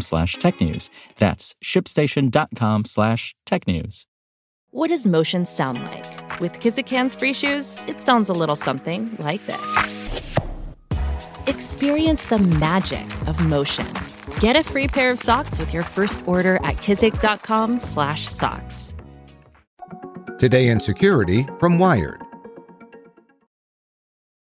slash tech news. That's shipstation.com slash tech news. What does motion sound like? With Kizik hands free shoes, it sounds a little something like this. Experience the magic of motion. Get a free pair of socks with your first order at kizik.com slash socks. Today in Security from Wired.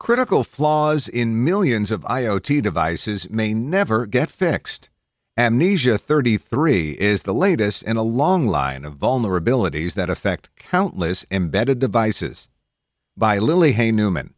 Critical flaws in millions of IoT devices may never get fixed. Amnesia 33 is the latest in a long line of vulnerabilities that affect countless embedded devices. By Lily Hay Newman.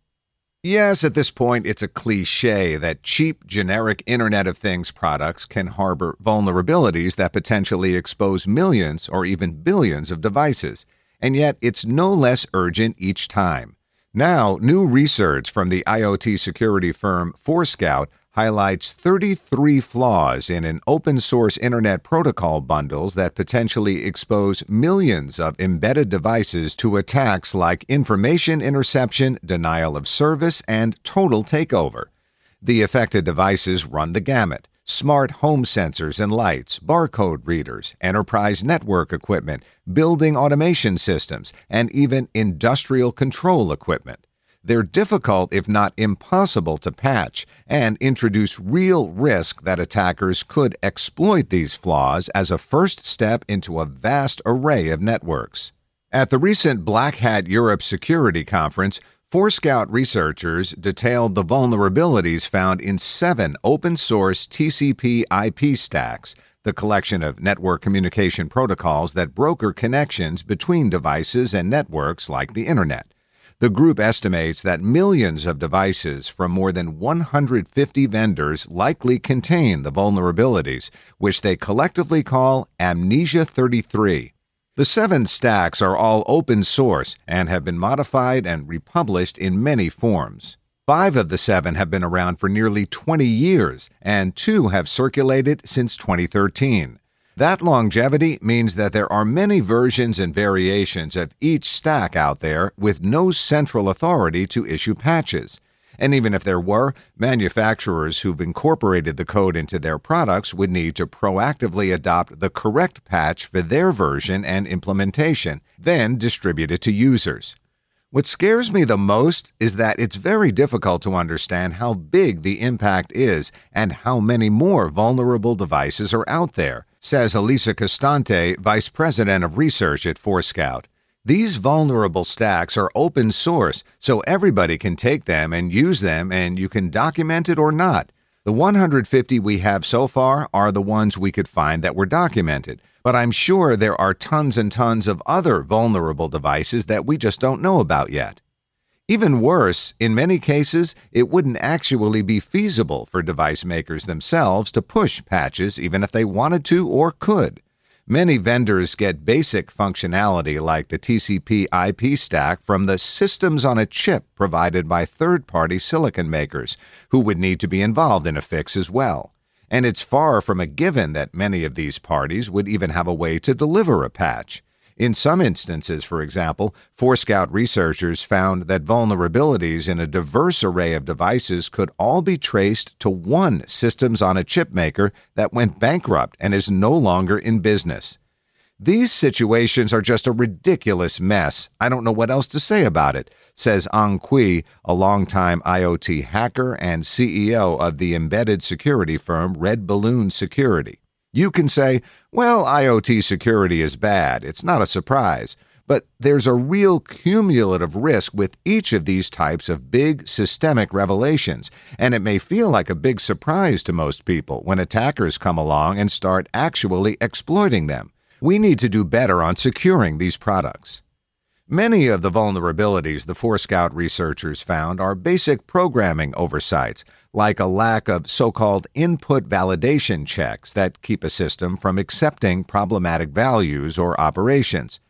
Yes, at this point, it's a cliche that cheap, generic Internet of Things products can harbor vulnerabilities that potentially expose millions or even billions of devices, and yet it's no less urgent each time. Now, new research from the IoT security firm Forescout highlights 33 flaws in an open source Internet Protocol bundles that potentially expose millions of embedded devices to attacks like information interception, denial of service, and total takeover. The affected devices run the gamut smart home sensors and lights, barcode readers, enterprise network equipment, building automation systems, and even industrial control equipment. They're difficult, if not impossible, to patch and introduce real risk that attackers could exploit these flaws as a first step into a vast array of networks. At the recent Black Hat Europe Security Conference, Forescout researchers detailed the vulnerabilities found in seven open source TCP IP stacks, the collection of network communication protocols that broker connections between devices and networks like the Internet. The group estimates that millions of devices from more than 150 vendors likely contain the vulnerabilities, which they collectively call Amnesia 33. The seven stacks are all open source and have been modified and republished in many forms. Five of the seven have been around for nearly 20 years, and two have circulated since 2013. That longevity means that there are many versions and variations of each stack out there with no central authority to issue patches. And even if there were, manufacturers who've incorporated the code into their products would need to proactively adopt the correct patch for their version and implementation, then distribute it to users. What scares me the most is that it's very difficult to understand how big the impact is and how many more vulnerable devices are out there says Elisa Costante, Vice President of Research at Forescout. These vulnerable stacks are open source, so everybody can take them and use them, and you can document it or not. The 150 we have so far are the ones we could find that were documented, but I'm sure there are tons and tons of other vulnerable devices that we just don't know about yet. Even worse, in many cases, it wouldn't actually be feasible for device makers themselves to push patches even if they wanted to or could. Many vendors get basic functionality like the TCP IP stack from the systems on a chip provided by third party silicon makers, who would need to be involved in a fix as well. And it's far from a given that many of these parties would even have a way to deliver a patch. In some instances, for example, Forescout researchers found that vulnerabilities in a diverse array of devices could all be traced to one systems on a chip maker that went bankrupt and is no longer in business. These situations are just a ridiculous mess. I don't know what else to say about it, says Ang Cui, a longtime IoT hacker and CEO of the embedded security firm Red Balloon Security. You can say, well, IoT security is bad. It's not a surprise. But there's a real cumulative risk with each of these types of big systemic revelations, and it may feel like a big surprise to most people when attackers come along and start actually exploiting them. We need to do better on securing these products. Many of the vulnerabilities the Forescout researchers found are basic programming oversights, like a lack of so called input validation checks that keep a system from accepting problematic values or operations.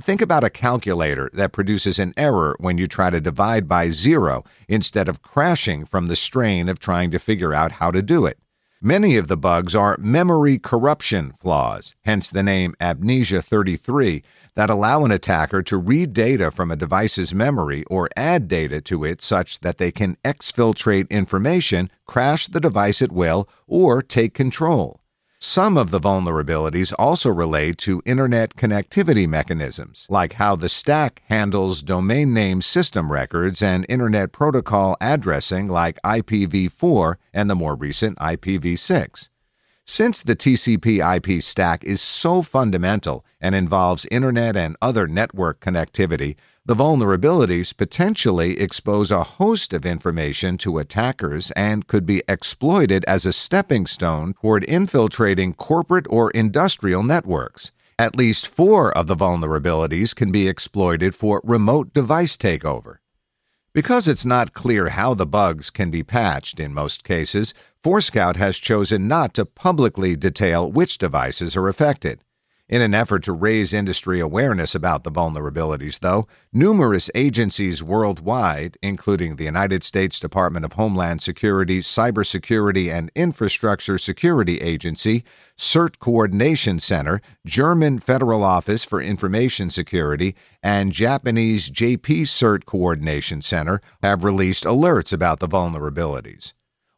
Think about a calculator that produces an error when you try to divide by zero instead of crashing from the strain of trying to figure out how to do it. Many of the bugs are memory corruption flaws, hence the name Amnesia 33, that allow an attacker to read data from a device's memory or add data to it such that they can exfiltrate information, crash the device at will, or take control. Some of the vulnerabilities also relate to Internet connectivity mechanisms, like how the stack handles domain name system records and Internet protocol addressing like IPv4 and the more recent IPv6. Since the TCP IP stack is so fundamental and involves Internet and other network connectivity, the vulnerabilities potentially expose a host of information to attackers and could be exploited as a stepping stone toward infiltrating corporate or industrial networks. At least four of the vulnerabilities can be exploited for remote device takeover. Because it's not clear how the bugs can be patched in most cases, Forescout has chosen not to publicly detail which devices are affected. In an effort to raise industry awareness about the vulnerabilities, though, numerous agencies worldwide, including the United States Department of Homeland Security, Cybersecurity and Infrastructure Security Agency, CERT Coordination Center, German Federal Office for Information Security, and Japanese JP CERT Coordination Center, have released alerts about the vulnerabilities.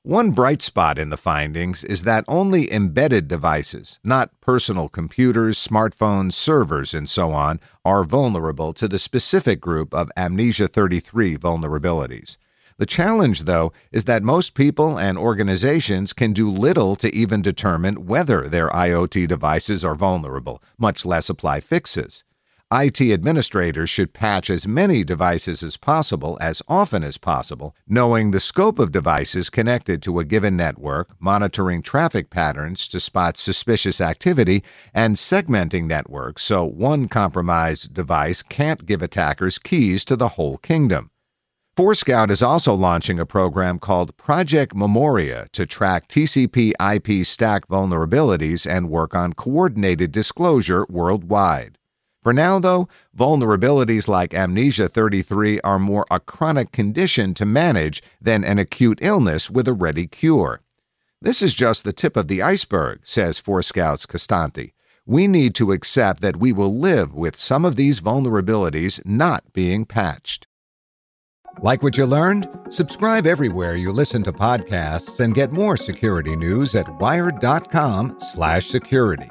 One bright spot in the findings is that only embedded devices, not personal computers, smartphones, servers, and so on, are vulnerable to the specific group of Amnesia 33 vulnerabilities. The challenge, though, is that most people and organizations can do little to even determine whether their IoT devices are vulnerable, much less apply fixes. IT administrators should patch as many devices as possible as often as possible, knowing the scope of devices connected to a given network, monitoring traffic patterns to spot suspicious activity, and segmenting networks so one compromised device can't give attackers keys to the whole kingdom. Forescout is also launching a program called Project Memoria to track TCP IP stack vulnerabilities and work on coordinated disclosure worldwide. For now, though, vulnerabilities like Amnesia 33 are more a chronic condition to manage than an acute illness with a ready cure. This is just the tip of the iceberg, says Forescout's Costante. We need to accept that we will live with some of these vulnerabilities not being patched. Like what you learned? Subscribe everywhere you listen to podcasts and get more security news at wired.com/security.